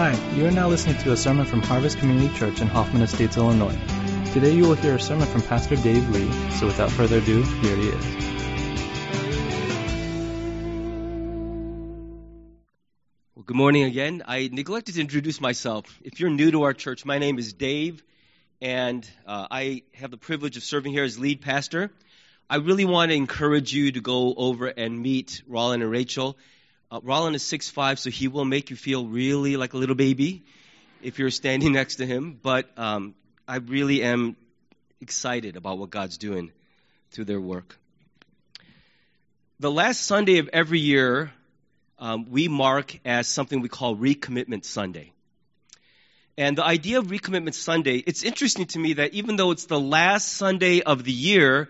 Hi, you are now listening to a sermon from Harvest Community Church in Hoffman Estates, Illinois. Today you will hear a sermon from Pastor Dave Lee, so without further ado, here he is. Well, good morning again. I neglected to introduce myself. If you're new to our church, my name is Dave, and uh, I have the privilege of serving here as lead pastor. I really want to encourage you to go over and meet Roland and Rachel. Uh, Roland is 6'5", so he will make you feel really like a little baby if you're standing next to him. But um, I really am excited about what God's doing through their work. The last Sunday of every year, um, we mark as something we call Recommitment Sunday. And the idea of Recommitment Sunday, it's interesting to me that even though it's the last Sunday of the year,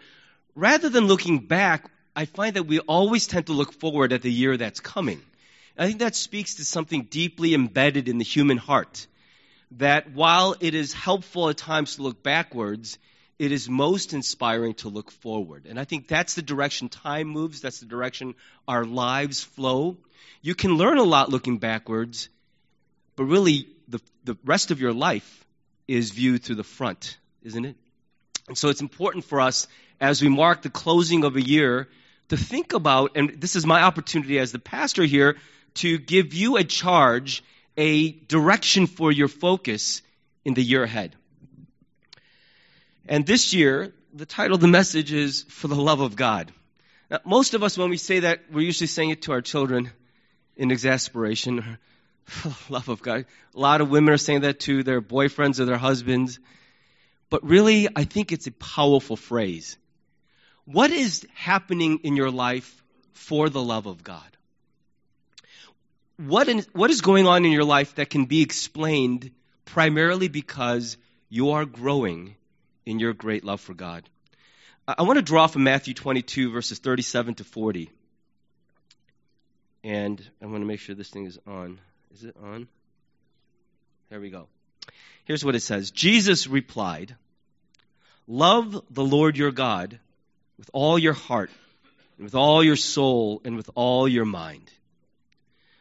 rather than looking back, I find that we always tend to look forward at the year that's coming. I think that speaks to something deeply embedded in the human heart. That while it is helpful at times to look backwards, it is most inspiring to look forward. And I think that's the direction time moves, that's the direction our lives flow. You can learn a lot looking backwards, but really the, the rest of your life is viewed through the front, isn't it? And so it's important for us as we mark the closing of a year to think about, and this is my opportunity as the pastor here, to give you a charge, a direction for your focus in the year ahead. And this year, the title of the message is For the Love of God. Now, most of us, when we say that, we're usually saying it to our children in exasperation. For the love of God. A lot of women are saying that to their boyfriends or their husbands. But really, I think it's a powerful phrase. What is happening in your life for the love of God? What, in, what is going on in your life that can be explained primarily because you are growing in your great love for God? I want to draw from Matthew 22, verses 37 to 40. And I want to make sure this thing is on. Is it on? There we go. Here's what it says Jesus replied, Love the Lord your God with all your heart, and with all your soul, and with all your mind.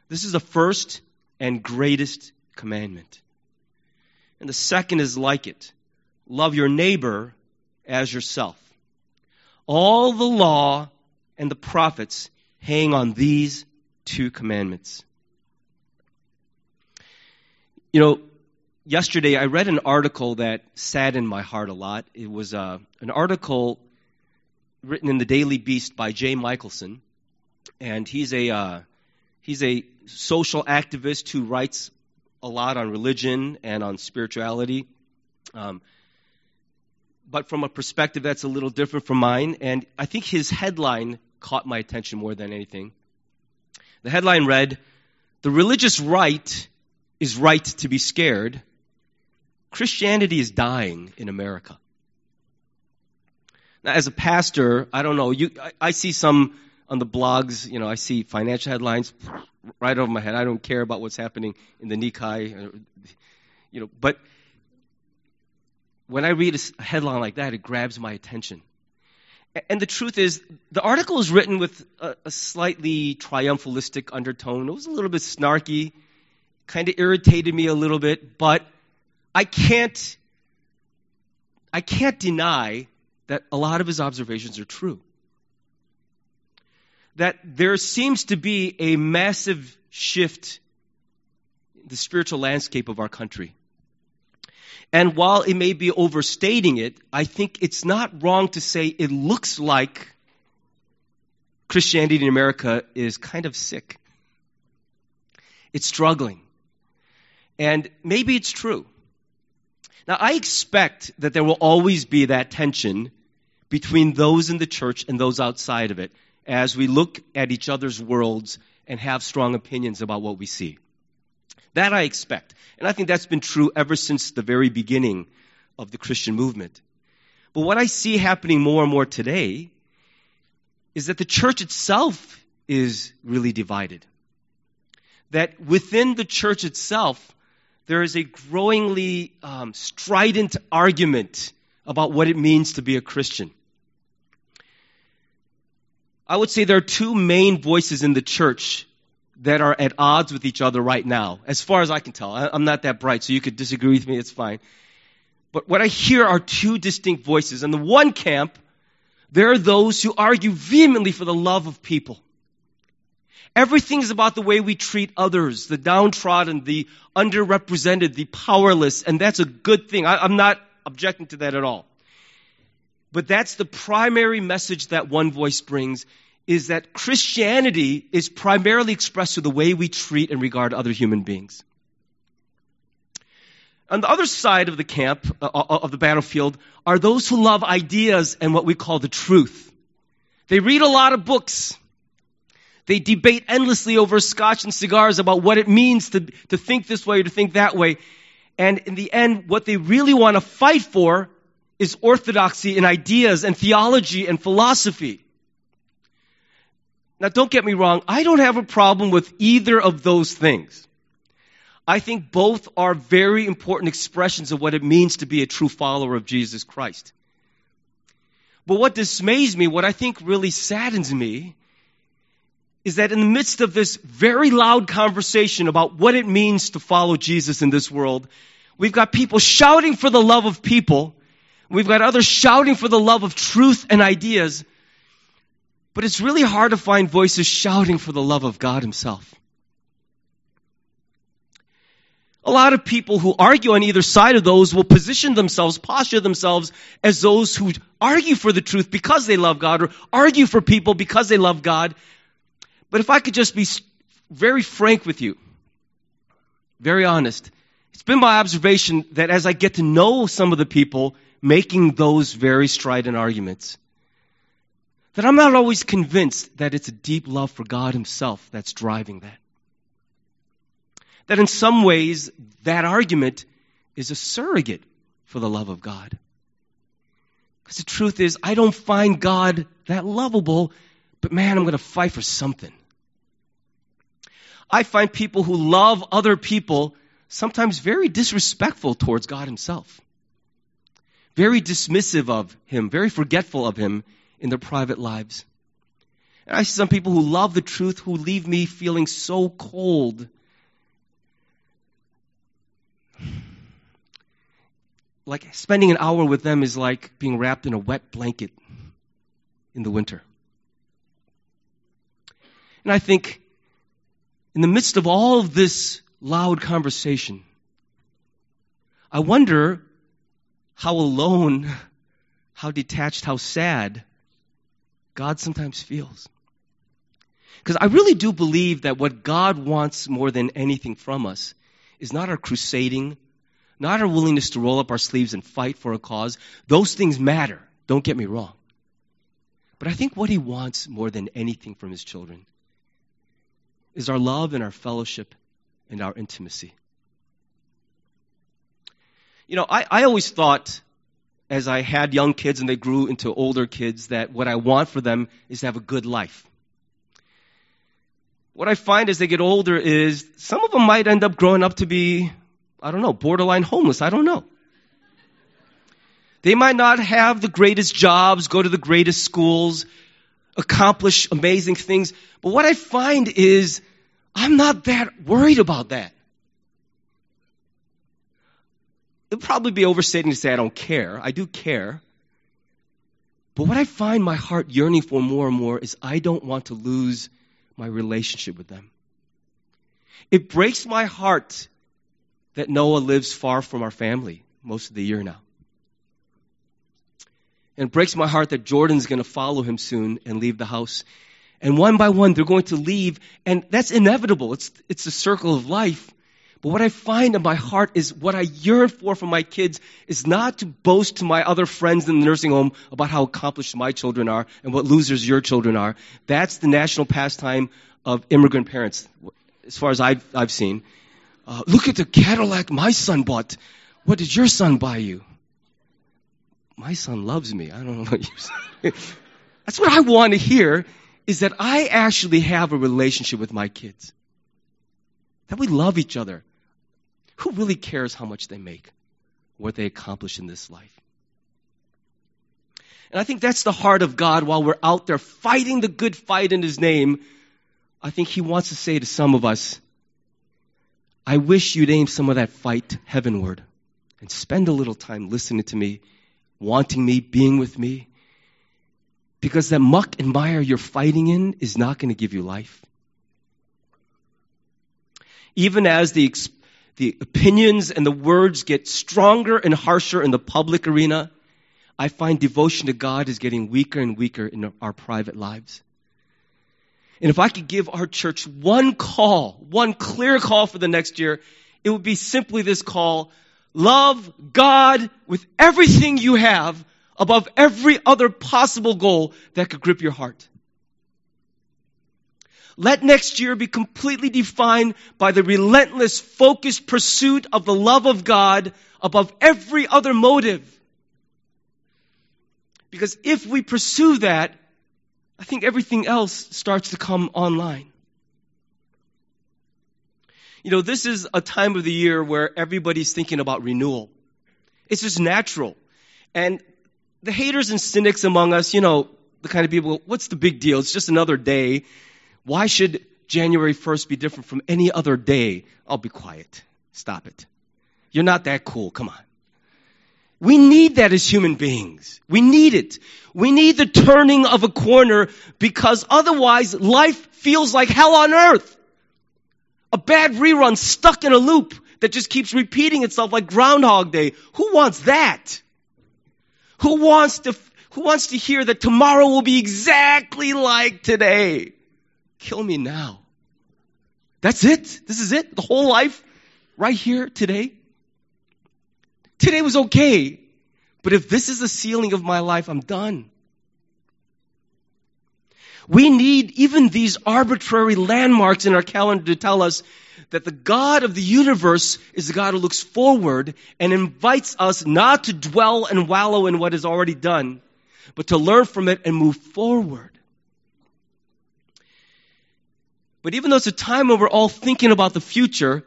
This is the first and greatest commandment. And the second is like it love your neighbor as yourself. All the law and the prophets hang on these two commandments. You know, yesterday I read an article that saddened my heart a lot. It was uh, an article written in the Daily Beast by Jay Michaelson, and he's a uh, he's a social activist who writes a lot on religion and on spirituality, um, but from a perspective that's a little different from mine. And I think his headline caught my attention more than anything. The headline read, "The religious right is right to be scared. Christianity is dying in America." Now, as a pastor, I don't know. You, I, I see some on the blogs. You know, I see financial headlines right over my head. I don't care about what's happening in the Nikkei. Uh, you know, but when I read a headline like that, it grabs my attention. And the truth is, the article is written with a, a slightly triumphalistic undertone. It was a little bit snarky, kind of irritated me a little bit, but I can't, I can't deny that a lot of his observations are true. That there seems to be a massive shift in the spiritual landscape of our country. And while it may be overstating it, I think it's not wrong to say it looks like Christianity in America is kind of sick. It's struggling. And maybe it's true. Now, I expect that there will always be that tension between those in the church and those outside of it as we look at each other's worlds and have strong opinions about what we see. That I expect. And I think that's been true ever since the very beginning of the Christian movement. But what I see happening more and more today is that the church itself is really divided. That within the church itself, there is a growingly um, strident argument about what it means to be a Christian. I would say there are two main voices in the church that are at odds with each other right now, as far as I can tell. I'm not that bright, so you could disagree with me, it's fine. But what I hear are two distinct voices. In the one camp, there are those who argue vehemently for the love of people. Everything is about the way we treat others, the downtrodden, the underrepresented, the powerless, and that's a good thing. I, am not objecting to that at all. But that's the primary message that one voice brings is that Christianity is primarily expressed through the way we treat and regard other human beings. On the other side of the camp, uh, uh, of the battlefield, are those who love ideas and what we call the truth. They read a lot of books. They debate endlessly over scotch and cigars about what it means to, to think this way or to think that way. And in the end, what they really want to fight for is orthodoxy in ideas and theology and philosophy. Now, don't get me wrong, I don't have a problem with either of those things. I think both are very important expressions of what it means to be a true follower of Jesus Christ. But what dismays me, what I think really saddens me, is that in the midst of this very loud conversation about what it means to follow Jesus in this world, we've got people shouting for the love of people, we've got others shouting for the love of truth and ideas, but it's really hard to find voices shouting for the love of God Himself. A lot of people who argue on either side of those will position themselves, posture themselves as those who argue for the truth because they love God or argue for people because they love God. But if I could just be very frank with you, very honest, it's been my observation that as I get to know some of the people making those very strident arguments, that I'm not always convinced that it's a deep love for God Himself that's driving that that in some ways that argument is a surrogate for the love of God. Because the truth is, I don't find God that lovable, but man, I'm going to fight for something. I find people who love other people sometimes very disrespectful towards God Himself, very dismissive of Him, very forgetful of Him in their private lives. And I see some people who love the truth who leave me feeling so cold like spending an hour with them is like being wrapped in a wet blanket in the winter. And I think in the midst of all of this loud conversation, I wonder how alone, how detached, how sad God sometimes feels. Because I really do believe that what God wants more than anything from us is not our crusading, not our willingness to roll up our sleeves and fight for a cause. Those things matter. Don't get me wrong. But I think what he wants more than anything from his children is our love and our fellowship and our intimacy. You know, I, I always thought as I had young kids and they grew into older kids that what I want for them is to have a good life. What I find as they get older is some of them might end up growing up to be I don't know, borderline homeless. I don't know. They might not have the greatest jobs, go to the greatest schools, accomplish amazing things. But what I find is I'm not that worried about that. It'd probably be overstating to say I don't care. I do care. But what I find my heart yearning for more and more is I don't want to lose my relationship with them. It breaks my heart that Noah lives far from our family most of the year now. And it breaks my heart that Jordan's going to follow him soon and leave the house. And one by one, they're going to leave. And that's inevitable. It's, it's the circle of life. But what I find in my heart is what I yearn for from my kids is not to boast to my other friends in the nursing home about how accomplished my children are and what losers your children are. That's the national pastime of immigrant parents, as far as I've, I've seen. Uh, look at the Cadillac my son bought. What did your son buy you? My son loves me. I don't know what you said. That's what I want to hear is that I actually have a relationship with my kids. That we love each other. Who really cares how much they make, what they accomplish in this life? And I think that's the heart of God while we're out there fighting the good fight in His name. I think he wants to say to some of us, I wish you'd aim some of that fight heavenward and spend a little time listening to me, wanting me, being with me. Because that muck and mire you're fighting in is not going to give you life. Even as the, the opinions and the words get stronger and harsher in the public arena, I find devotion to God is getting weaker and weaker in our private lives. And if I could give our church one call, one clear call for the next year, it would be simply this call love God with everything you have above every other possible goal that could grip your heart. Let next year be completely defined by the relentless, focused pursuit of the love of God above every other motive. Because if we pursue that, I think everything else starts to come online. You know, this is a time of the year where everybody's thinking about renewal. It's just natural. And the haters and cynics among us, you know, the kind of people, what's the big deal? It's just another day. Why should January 1st be different from any other day? I'll be quiet. Stop it. You're not that cool. Come on. We need that as human beings. We need it. We need the turning of a corner because otherwise life feels like hell on earth. A bad rerun stuck in a loop that just keeps repeating itself like Groundhog Day. Who wants that? Who wants to, who wants to hear that tomorrow will be exactly like today? Kill me now. That's it. This is it. The whole life right here today. Today was okay. But if this is the ceiling of my life, I'm done. We need even these arbitrary landmarks in our calendar to tell us that the God of the universe is the God who looks forward and invites us not to dwell and wallow in what is already done, but to learn from it and move forward. But even though it's a time when we're all thinking about the future,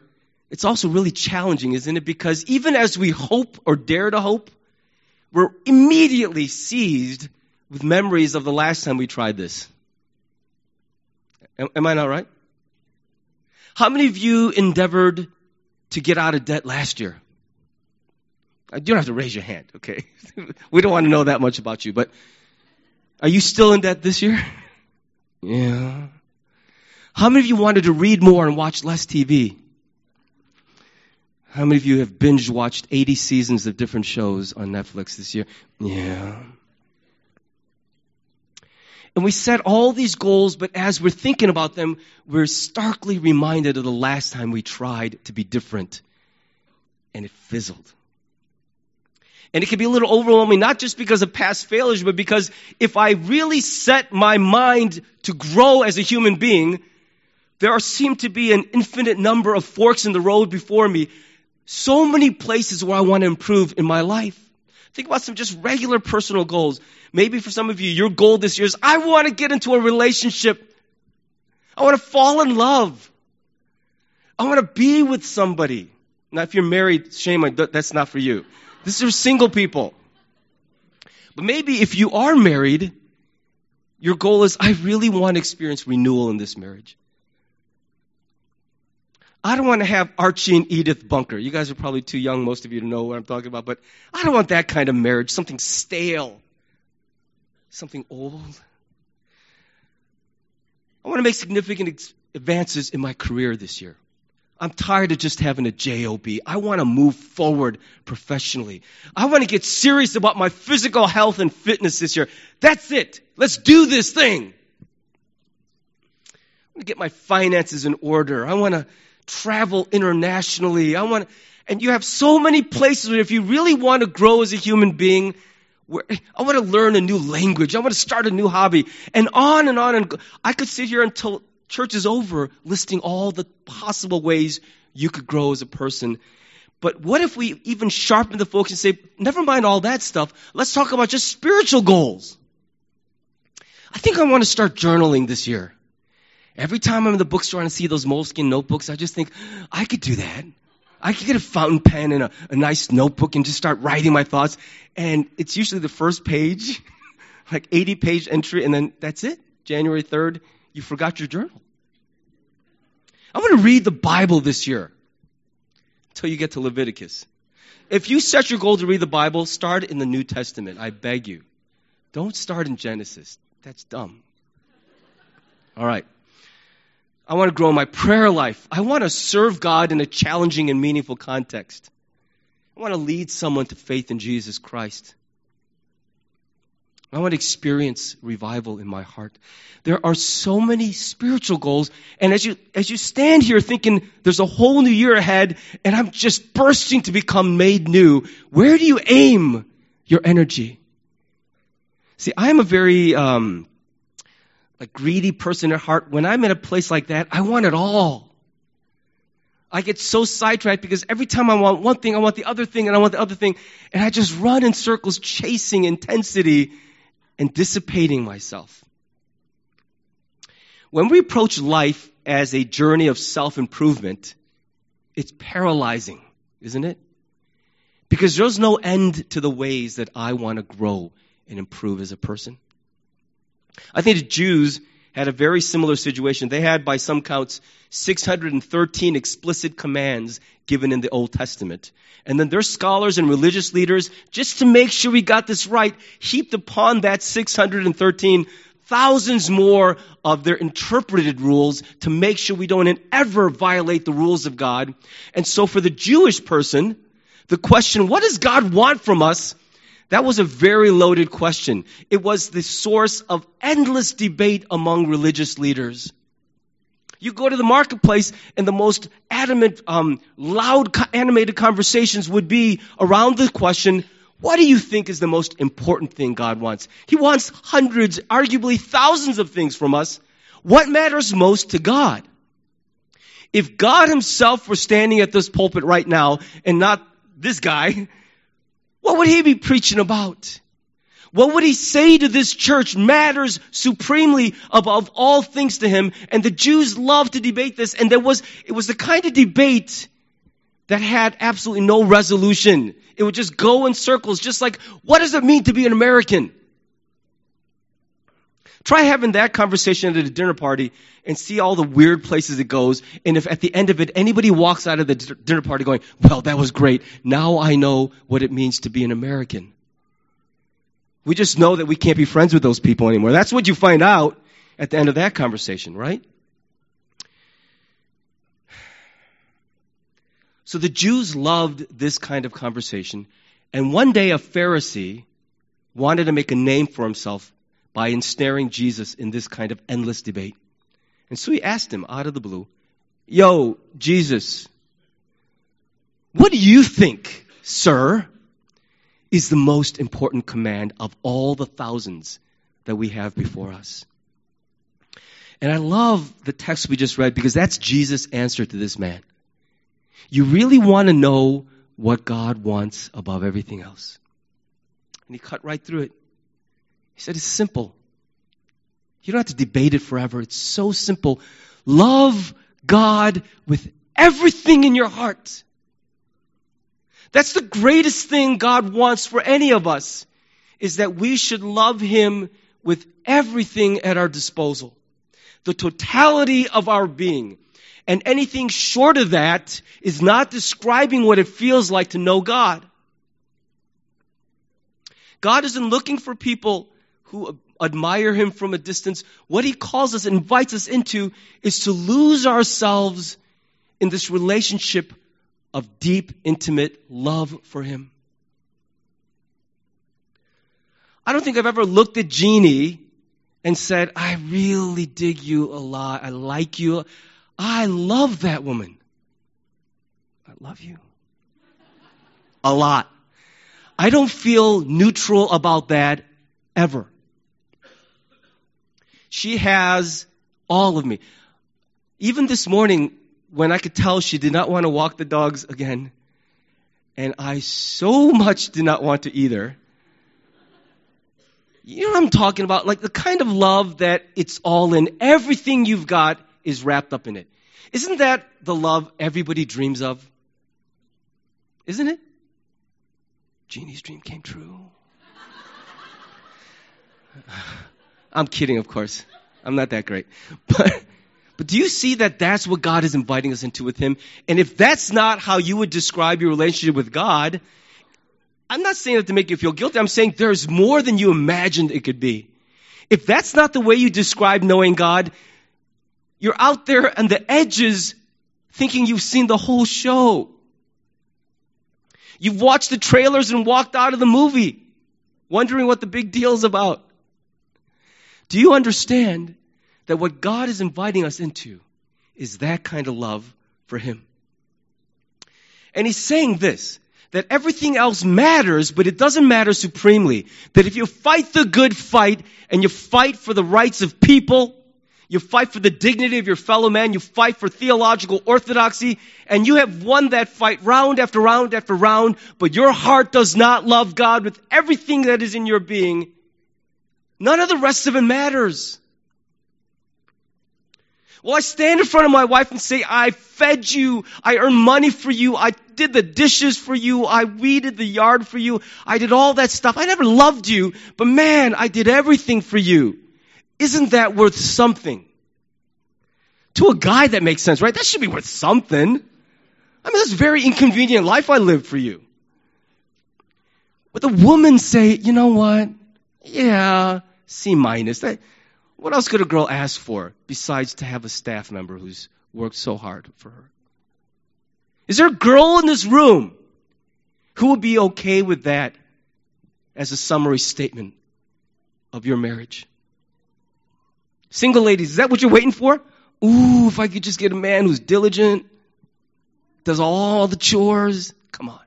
it's also really challenging, isn't it? Because even as we hope or dare to hope, we're immediately seized with memories of the last time we tried this. Am, I not right? How many of you endeavored to get out of debt last year? Uh, you don't have to raise your hand, okay? we don't want to know that much about you, but are you still in debt this year? yeah. How many of you wanted to read more and watch less TV? How many of you have binge watched 80 seasons of different shows on Netflix this year? Yeah. And we set all these goals, but as we're thinking about them, we're starkly reminded of the last time we tried to be different and it fizzled. And it can be a little overwhelming, not just because of past failures, but because if I really set my mind to grow as a human being, there seem to be an infinite number of forks in the road before me so many places where I want to improve in my life. Think about some just regular personal goals. Maybe for some of you, your goal this year is I want to get into a relationship. I want to fall in love. I want to be with somebody. Now, if you're married, shame, that's not for you. This is for single people. But maybe if you are married, your goal is I really want to experience renewal in this marriage. I don't want to have Archie and Edith Bunker. You guys are probably too young, most of you, to know what I'm talking about, but I don't want that kind of marriage, something stale, something old. I want to make significant advances in my career this year. I'm tired of just having a job. I want to move forward professionally. I want to get serious about my physical health and fitness this year. That's it. Let's do this thing. I want to get my finances in order. I want to travel internationally. I want, and you have so many places where if you really want to grow as a human being, where I want to learn a new language. I want to start a new hobby and on and on. And I could sit here until church is over listing all the possible ways you could grow as a person. But what if we even sharpen the focus and say, never mind all that stuff. Let's talk about just spiritual goals. I think I want to start journaling this year. Every time I'm in the bookstore and I see those moleskin notebooks, I just think, I could do that. I could get a fountain pen and a, a nice notebook and just start writing my thoughts. And it's usually the first page, like 80 page entry, and then that's it. January 3rd, you forgot your journal. I want to read the Bible this year until you get to Leviticus. If you set your goal to read the Bible, start in the New Testament. I beg you. Don't start in Genesis. That's dumb. All right. I want to grow my prayer life. I want to serve God in a challenging and meaningful context. I want to lead someone to faith in Jesus Christ. I want to experience revival in my heart. There are so many spiritual goals. And as you, as you stand here thinking there's a whole new year ahead and I'm just bursting to become made new, where do you aim your energy? See, I'm a very, um, like greedy person at heart. When I'm in a place like that, I want it all. I get so sidetracked because every time I want one thing, I want the other thing, and I want the other thing, and I just run in circles chasing intensity and dissipating myself. When we approach life as a journey of self improvement, it's paralyzing, isn't it? Because there's no end to the ways that I want to grow and improve as a person. I think the Jews had a very similar situation. They had, by some counts, 613 explicit commands given in the Old Testament. And then their scholars and religious leaders, just to make sure we got this right, heaped upon that 613 thousands more of their interpreted rules to make sure we don't ever violate the rules of God. And so for the Jewish person, the question, what does God want from us? That was a very loaded question. It was the source of endless debate among religious leaders. You go to the marketplace, and the most adamant, um, loud, animated conversations would be around the question what do you think is the most important thing God wants? He wants hundreds, arguably thousands of things from us. What matters most to God? If God Himself were standing at this pulpit right now and not this guy, what would he be preaching about? What would he say to this church matters supremely above all things to him. And the Jews loved to debate this. And there was, it was the kind of debate that had absolutely no resolution. It would just go in circles, just like, what does it mean to be an American? Try having that conversation at a dinner party and see all the weird places it goes. And if at the end of it, anybody walks out of the dinner party going, well, that was great. Now I know what it means to be an American. We just know that we can't be friends with those people anymore. That's what you find out at the end of that conversation, right? So the Jews loved this kind of conversation. And one day a Pharisee wanted to make a name for himself by ensnaring Jesus in this kind of endless debate. And so he asked him out of the blue, Yo, Jesus, what do you think, sir, is the most important command of all the thousands that we have before us? And I love the text we just read because that's Jesus' answer to this man. You really want to know what God wants above everything else. And he cut right through it. He said, It's simple. You don't have to debate it forever. It's so simple. Love God with everything in your heart. That's the greatest thing God wants for any of us, is that we should love Him with everything at our disposal. The totality of our being. And anything short of that is not describing what it feels like to know God. God isn't looking for people who admire him from a distance. What he calls us, invites us into, is to lose ourselves in this relationship of deep, intimate love for him. I don't think I've ever looked at Jeannie and said, I really dig you a lot. I like you. I love that woman. I love you. A lot. I don't feel neutral about that ever. She has all of me. Even this morning, when I could tell she did not want to walk the dogs again, and I so much did not want to either. You know what I'm talking about? Like the kind of love that it's all in. Everything you've got is wrapped up in it. Isn't that the love everybody dreams of? Isn't it? Jeannie's dream came true. I'm kidding, of course. I'm not that great. But, But do you see that that's what God is inviting us into with Him? And if that's not how you would describe your relationship with God, I'm not saying that to make you feel guilty. I'm saying there's more than you imagined it could be. If that's not the way you describe knowing God, you're out there on the edges thinking you've seen the whole show. You've watched the trailers and walked out of the movie wondering what the big deal is about. Do you understand that what God is inviting us into is that kind of love for Him? And He's saying this that everything else matters, but it doesn't matter supremely. That if you fight the good fight and you fight for the rights of people, you fight for the dignity of your fellow man, you fight for theological orthodoxy, and you have won that fight round after round after round, but your heart does not love God with everything that is in your being, none of the rest of it matters. Well, I stand in front of my wife and say, I fed you, I earned money for you, I did the dishes for you, I weeded the yard for you, I did all that stuff. I never loved you, but man, I did everything for you. Isn't that worth something? To a guy that makes sense, right? That should be worth something. I mean, that's very inconvenient life I lived for you. But the woman say, you know what? Yeah, C minus. That, what else could a girl ask for besides to have a staff member who's worked so hard for her? Is there a girl in this room who would be okay with that as a summary statement of your marriage? Single ladies, is that what you're waiting for? Ooh, if I could just get a man who's diligent, does all the chores. Come on.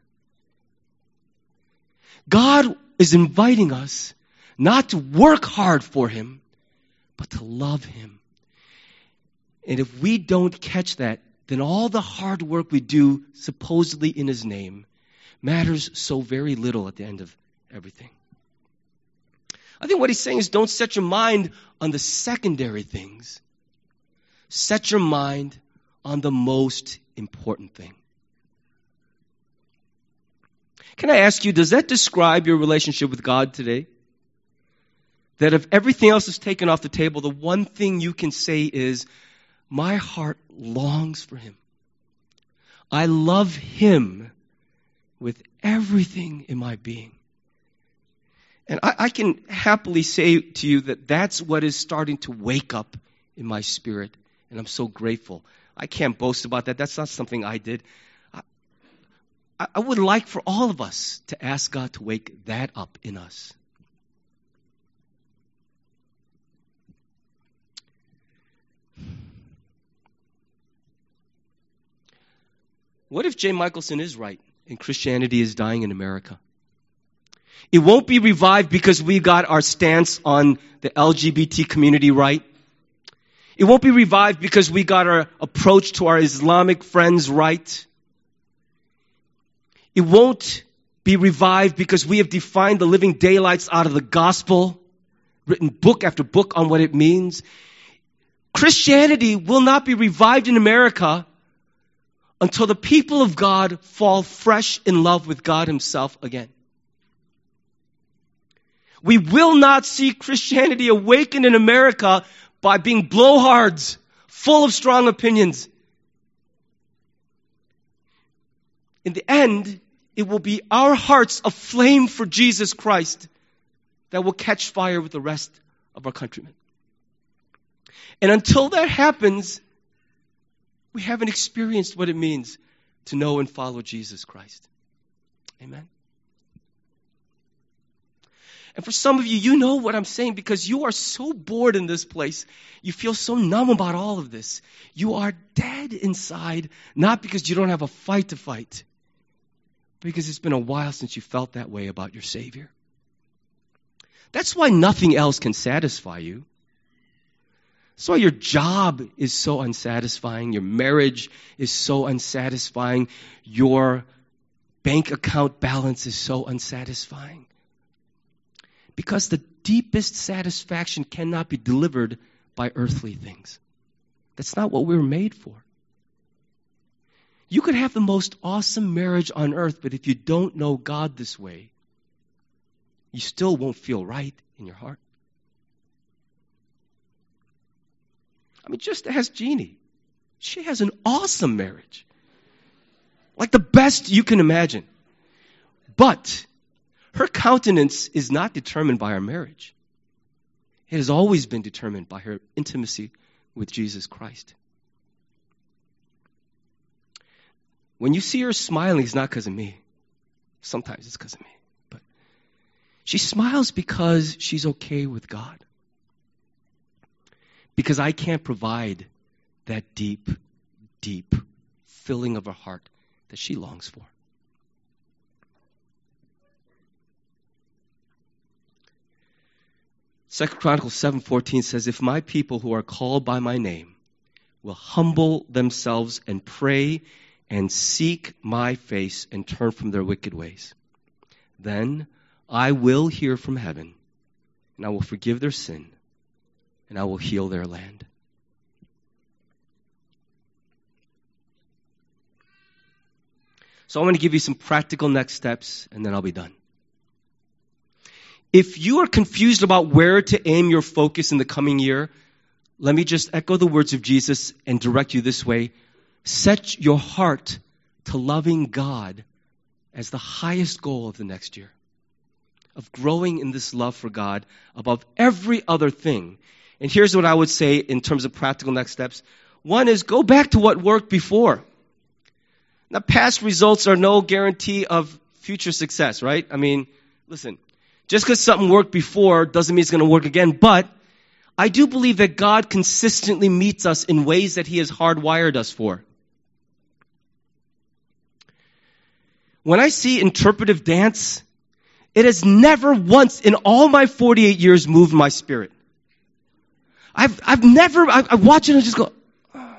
God is inviting us not to work hard for Him, but to love Him. And if we don't catch that, then all the hard work we do, supposedly in His name, matters so very little at the end of everything. I think what he's saying is don't set your mind on the secondary things. Set your mind on the most important thing. Can I ask you, does that describe your relationship with God today? That if everything else is taken off the table, the one thing you can say is, My heart longs for him. I love him with everything in my being. And I, I, can happily say to you that that's what is starting to wake up in my spirit. And I'm so grateful. I can't boast about that. That's not something I did. I, I would like for all of us to ask God to wake that up in us. What if Jay Michaelson is right and Christianity is dying in America? It won't be revived because we got our stance on the LGBT community right. It won't be revived because we got our approach to our Islamic friends right. It won't be revived because we have defined the living daylights out of the gospel, written book after book on what it means. Christianity will not be revived in America until the people of God fall fresh in love with God Himself again. We will not see Christianity awakened in America by being blowhards, full of strong opinions. In the end, it will be our hearts aflame for Jesus Christ that will catch fire with the rest of our countrymen. And until that happens, we haven't experienced what it means to know and follow Jesus Christ. Amen. And for some of you, you know what I'm saying because you are so bored in this place. You feel so numb about all of this. You are dead inside, not because you don't have a fight to fight, because it's been a while since you felt that way about your Savior. That's why nothing else can satisfy you. That's why your job is so unsatisfying. Your marriage is so unsatisfying. Your bank account balance is so unsatisfying. Because the deepest satisfaction cannot be delivered by earthly things. That's not what we were made for. You could have the most awesome marriage on earth, but if you don't know God this way, you still won't feel right in your heart. I mean, just ask Jeannie. She has an awesome marriage. Like the best you can imagine. But her countenance is not determined by our marriage. It has always been determined by her intimacy with Jesus Christ. When you see her smiling, it's not because of me. Sometimes it's because of me. But she smiles because she's okay with God. Because I can't provide that deep, deep filling of her heart that she longs for. Second Chronicles 7:14 says, "If my people who are called by my name will humble themselves and pray and seek my face and turn from their wicked ways, then I will hear from heaven, and I will forgive their sin, and I will heal their land." So I'm going to give you some practical next steps, and then I'll be done. If you are confused about where to aim your focus in the coming year, let me just echo the words of Jesus and direct you this way. Set your heart to loving God as the highest goal of the next year, of growing in this love for God above every other thing. And here's what I would say in terms of practical next steps. One is go back to what worked before. Now, past results are no guarantee of future success, right? I mean, listen, just because something worked before doesn't mean it's going to work again, but I do believe that God consistently meets us in ways that He has hardwired us for. When I see interpretive dance, it has never once in all my 48 years moved my spirit. I've, I've never, I, I watch it and I just go, oh.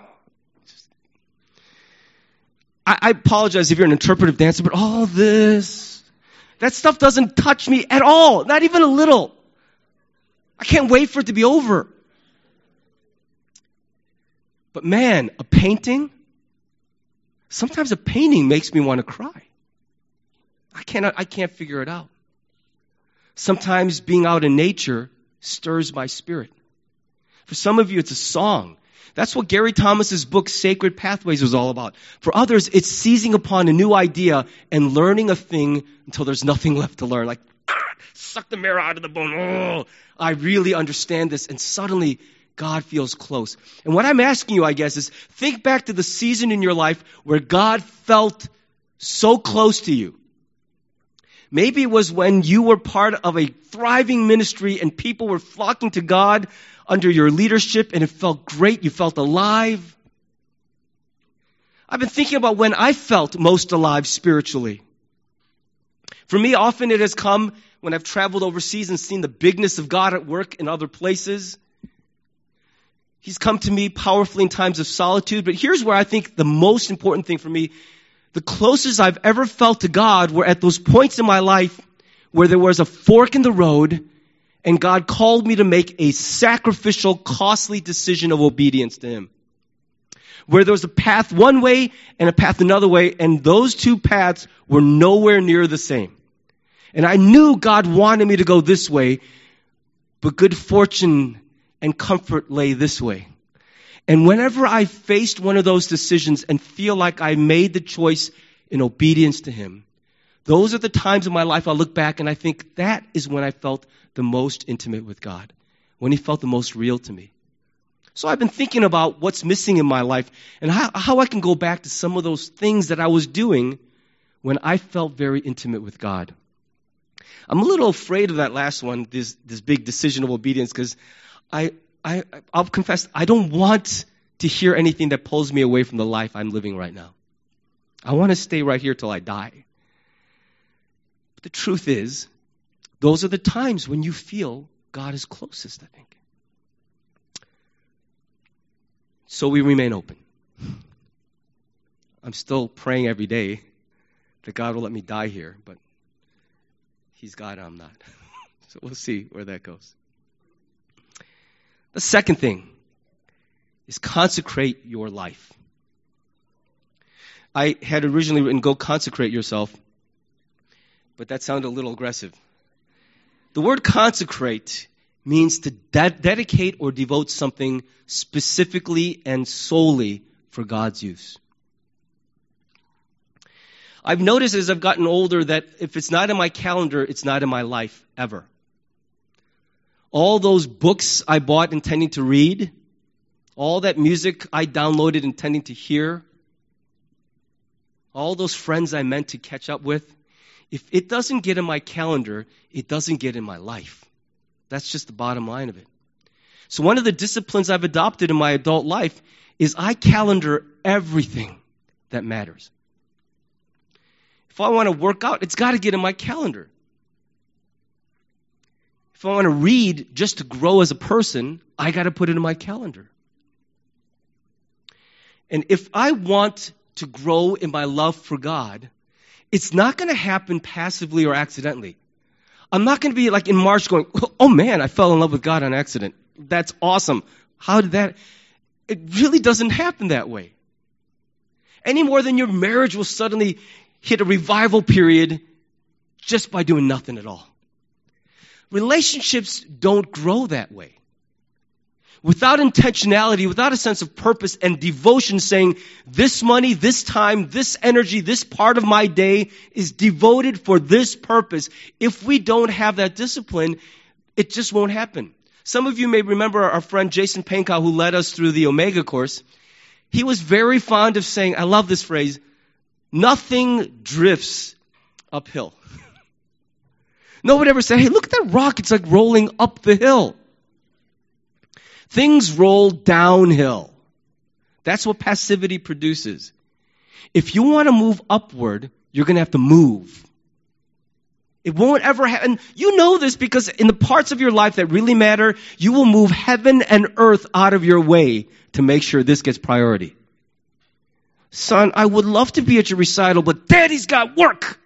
I, I apologize if you're an interpretive dancer, but all this, that stuff doesn't touch me at all, not even a little. I can't wait for it to be over. But man, a painting, sometimes a painting makes me want to cry. I cannot, I can't figure it out. Sometimes being out in nature stirs my spirit. For some of you, it's a song. That's what Gary Thomas's book Sacred Pathways was all about. For others, it's seizing upon a new idea and learning a thing until there's nothing left to learn. Like, suck the marrow out of the bone. Oh, I really understand this. And suddenly, God feels close. And what I'm asking you, I guess, is think back to the season in your life where God felt so close to you. Maybe it was when you were part of a thriving ministry and people were flocking to God under your leadership and it felt great. You felt alive. I've been thinking about when I felt most alive spiritually. For me, often it has come when I've traveled overseas and seen the bigness of God at work in other places. He's come to me powerfully in times of solitude, but here's where I think the most important thing for me the closest I've ever felt to God were at those points in my life where there was a fork in the road and God called me to make a sacrificial, costly decision of obedience to Him. Where there was a path one way and a path another way, and those two paths were nowhere near the same. And I knew God wanted me to go this way, but good fortune and comfort lay this way. And whenever I faced one of those decisions and feel like I made the choice in obedience to Him, those are the times in my life I look back and I think that is when I felt the most intimate with God, when He felt the most real to me. So I've been thinking about what's missing in my life and how, how I can go back to some of those things that I was doing when I felt very intimate with God. I'm a little afraid of that last one, this, this big decision of obedience, because I, I, I'll confess, I don't want to hear anything that pulls me away from the life I'm living right now. I want to stay right here till I die. The truth is, those are the times when you feel God is closest, I think. So we remain open. I'm still praying every day that God will let me die here, but He's God, I'm not. so we'll see where that goes. The second thing is consecrate your life. I had originally written, go consecrate yourself but that sounded a little aggressive. The word consecrate means to de- dedicate or devote something specifically and solely for God's use. I've noticed as I've gotten older that if it's not in my calendar, it's not in my life ever. All those books I bought intending to read, all that music I downloaded intending to hear, all those friends I meant to catch up with, if it doesn't get in my calendar, it doesn't get in my life. That's just the bottom line of it. So, one of the disciplines I've adopted in my adult life is I calendar everything that matters. If I want to work out, it's got to get in my calendar. If I want to read just to grow as a person, I got to put it in my calendar. And if I want to grow in my love for God, it's not going to happen passively or accidentally. I'm not going to be like in March going, oh, oh man, I fell in love with God on accident. That's awesome. How did that? It really doesn't happen that way. Any more than your marriage will suddenly hit a revival period just by doing nothing at all. Relationships don't grow that way without intentionality, without a sense of purpose and devotion, saying, this money, this time, this energy, this part of my day is devoted for this purpose. If we don't have that discipline, it just won't happen. Some of you may remember our friend Jason Pankow who led us through the Omega course. He was very fond of saying, I love this phrase, nothing drifts uphill. no one ever said, hey, look at that rock. It's like rolling up the hill. Things roll downhill. That's what passivity produces. If you want to move upward, you're going to have to move. It won't ever happen. You know this because in the parts of your life that really matter, you will move heaven and earth out of your way to make sure this gets priority. Son, I would love to be at your recital, but daddy's got work.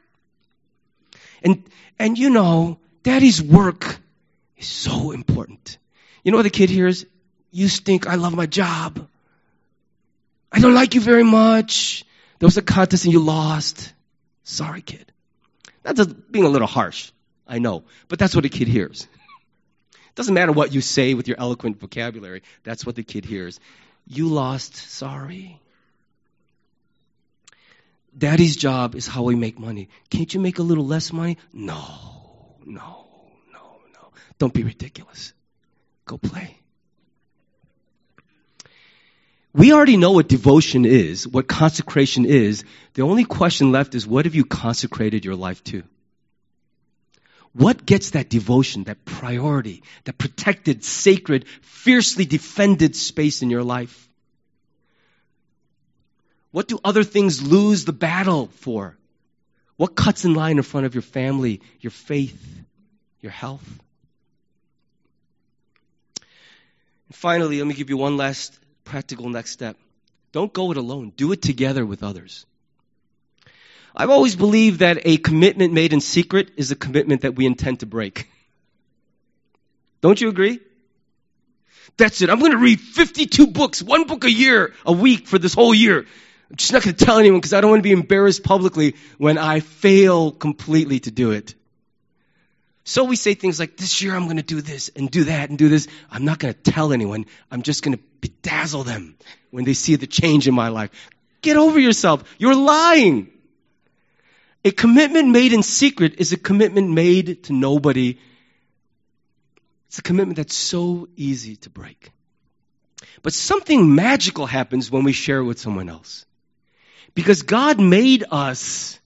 And, and you know, daddy's work is so important. You know what the kid hears? You stink. I love my job. I don't like you very much. There was a contest and you lost. Sorry, kid. That's being a little harsh. I know. But that's what a kid hears. It doesn't matter what you say with your eloquent vocabulary. That's what the kid hears. You lost. Sorry. Daddy's job is how we make money. Can't you make a little less money? No, no, no, no. Don't be ridiculous. Go play. We already know what devotion is, what consecration is. The only question left is what have you consecrated your life to? What gets that devotion, that priority, that protected, sacred, fiercely defended space in your life? What do other things lose the battle for? What cuts in line in front of your family, your faith, your health? And finally, let me give you one last practical next step. Don't go it alone. Do it together with others. I've always believed that a commitment made in secret is a commitment that we intend to break. Don't you agree? That's it. I'm going to read 52 books, one book a year, a week for this whole year. I'm just not going to tell anyone because I don't want to be embarrassed publicly when I fail completely to do it. So we say things like, this year I'm going to do this and do that and do this. I'm not going to tell anyone. I'm just going to bedazzle them when they see the change in my life. Get over yourself. You're lying. A commitment made in secret is a commitment made to nobody. It's a commitment that's so easy to break. But something magical happens when we share with someone else. Because God made us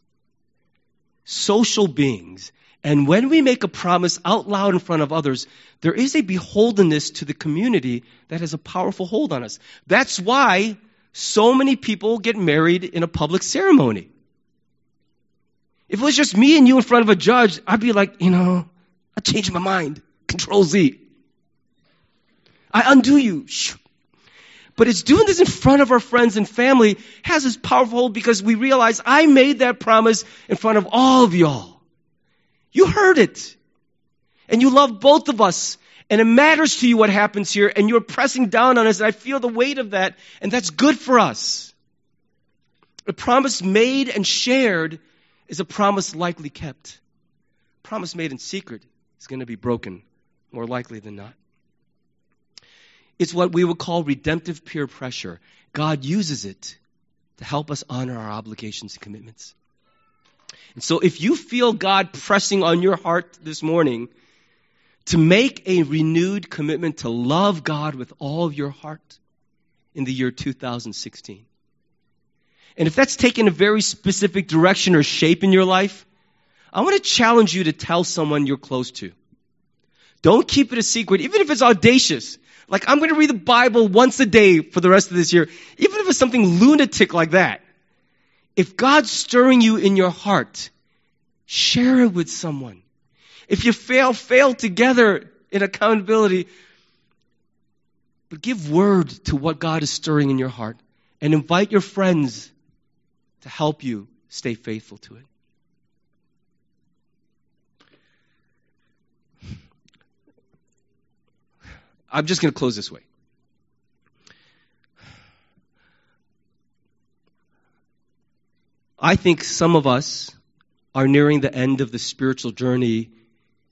social beings and when we make a promise out loud in front of others, there is a beholdenness to the community that has a powerful hold on us. That's why so many people get married in a public ceremony. If it was just me and you in front of a judge, I'd be like, you know, I changed my mind. Control Z. I undo you. But it's doing this in front of our friends and family has this powerful hold because we realize I made that promise in front of all of y'all. You heard it. And you love both of us. And it matters to you what happens here. And you're pressing down on us. And I feel the weight of that. And that's good for us. A promise made and shared is a promise likely kept. A promise made in secret is going to be broken more likely than not. It's what we would call redemptive peer pressure. God uses it to help us honor our obligations and commitments. And so if you feel God pressing on your heart this morning to make a renewed commitment to love God with all of your heart in the year 2016, and if that's taken a very specific direction or shape in your life, I want to challenge you to tell someone you're close to. Don't keep it a secret, even if it's audacious. Like, I'm going to read the Bible once a day for the rest of this year, even if it's something lunatic like that. If God's stirring you in your heart, share it with someone. If you fail, fail together in accountability. But give word to what God is stirring in your heart and invite your friends to help you stay faithful to it. I'm just going to close this way. I think some of us are nearing the end of the spiritual journey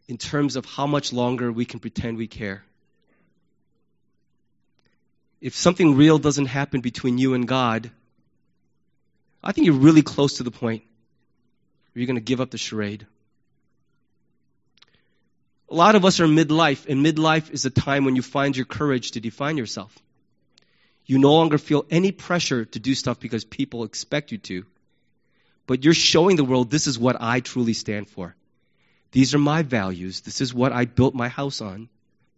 in terms of how much longer we can pretend we care. If something real doesn't happen between you and God, I think you're really close to the point where you're going to give up the charade. A lot of us are midlife, and midlife is a time when you find your courage to define yourself. You no longer feel any pressure to do stuff because people expect you to, but you're showing the world this is what I truly stand for. These are my values. This is what I built my house on.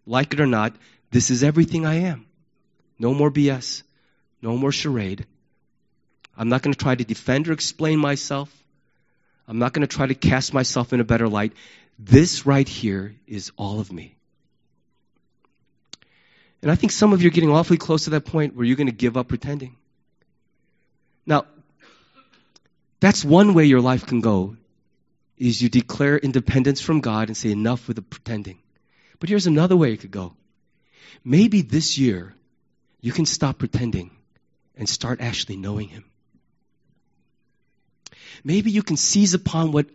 Like it or not, this is everything I am. No more BS. No more charade. I'm not going to try to defend or explain myself. I'm not going to try to cast myself in a better light. This right here is all of me. And I think some of you are getting awfully close to that point where you're going to give up pretending. Now, that's one way your life can go is you declare independence from God and say enough with the pretending. But here's another way it could go. Maybe this year you can stop pretending and start actually knowing him. Maybe you can seize upon what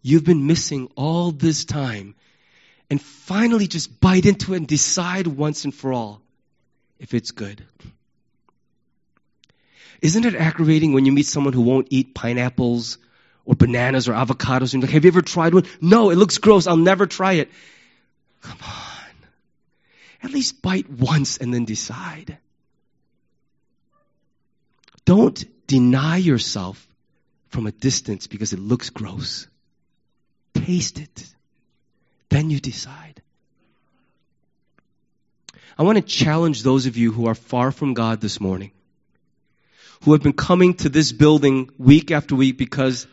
you've been missing all this time and finally just bite into it and decide once and for all if it's good. Isn't it aggravating when you meet someone who won't eat pineapples or bananas or avocados and you're like, have you ever tried one? No, it looks gross. I'll never try it. Come on. At least bite once and then decide. Don't deny yourself from a distance because it looks gross. Taste it. Then you decide. I want to challenge those of you who are far from God this morning, who have been coming to this building week after week because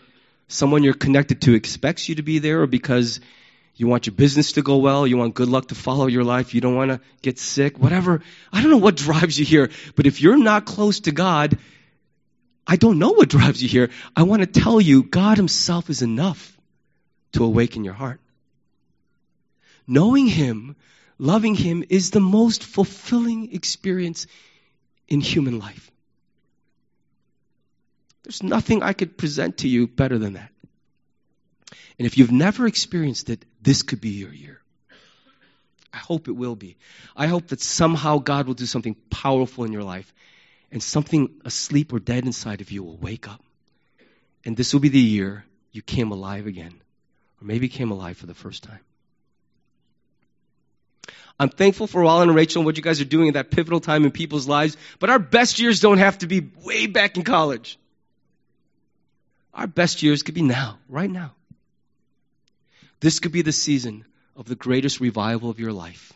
someone you're connected to expects you to be there or because you want your business to go well, you want good luck to follow your life, you don't want to get sick, whatever. I don't know what drives you here, but if you're not close to God, I don't know what drives you here. I want to tell you, God Himself is enough to awaken your heart. Knowing Him, loving Him, is the most fulfilling experience in human life. There's nothing I could present to you better than that. And if you've never experienced it, this could be your year. I hope it will be. I hope that somehow God will do something powerful in your life and something asleep or dead inside of you will wake up. And this will be the year you came alive again or maybe came alive for the first time. I'm thankful for Alan and Rachel and what you guys are doing at that pivotal time in people's lives, but our best years don't have to be way back in college. Our best years could be now, right now. This could be the season of the greatest revival of your life.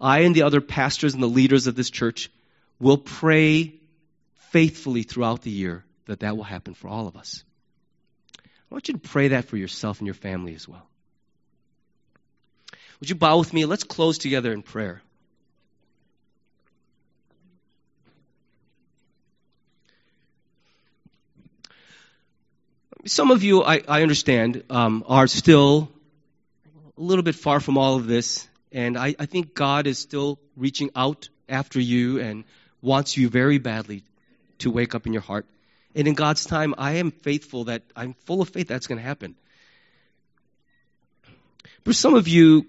I and the other pastors and the leaders of this church will pray faithfully throughout the year that that will happen for all of us. I want you to pray that for yourself and your family as well. Would you bow with me? Let's close together in prayer. Some of you, I, I understand, um, are still a little bit far from all of this, and I, I think God is still reaching out after you and wants you very badly to wake up in your heart. And in God's time, I am faithful that I'm full of faith that's going to happen. For some of you,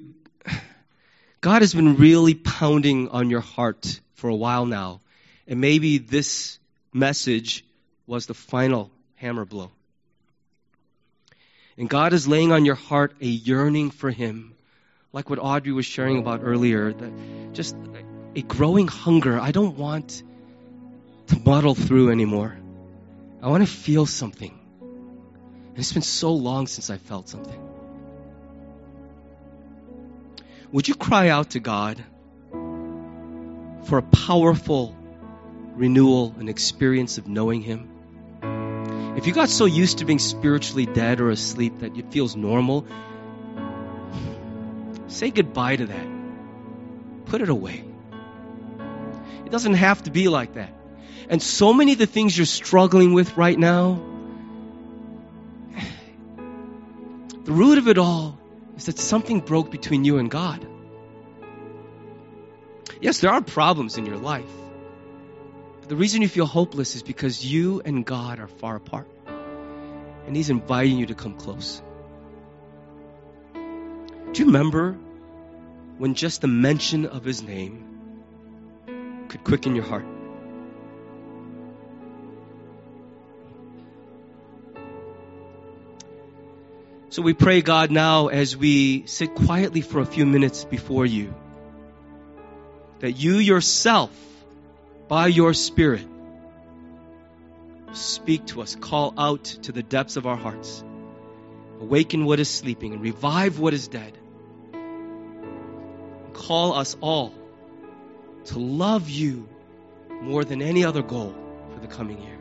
God has been really pounding on your heart for a while now, and maybe this message was the final hammer blow. And God is laying on your heart a yearning for Him, like what Audrey was sharing about earlier, that just a growing hunger. I don't want to muddle through anymore. I want to feel something. And it's been so long since I felt something. Would you cry out to God for a powerful renewal and experience of knowing Him? If you got so used to being spiritually dead or asleep that it feels normal, say goodbye to that. Put it away. It doesn't have to be like that. And so many of the things you're struggling with right now, the root of it all is that something broke between you and God. Yes, there are problems in your life. The reason you feel hopeless is because you and God are far apart. And He's inviting you to come close. Do you remember when just the mention of His name could quicken your heart? So we pray, God, now as we sit quietly for a few minutes before you, that you yourself, by your Spirit, speak to us, call out to the depths of our hearts, awaken what is sleeping, and revive what is dead. Call us all to love you more than any other goal for the coming year.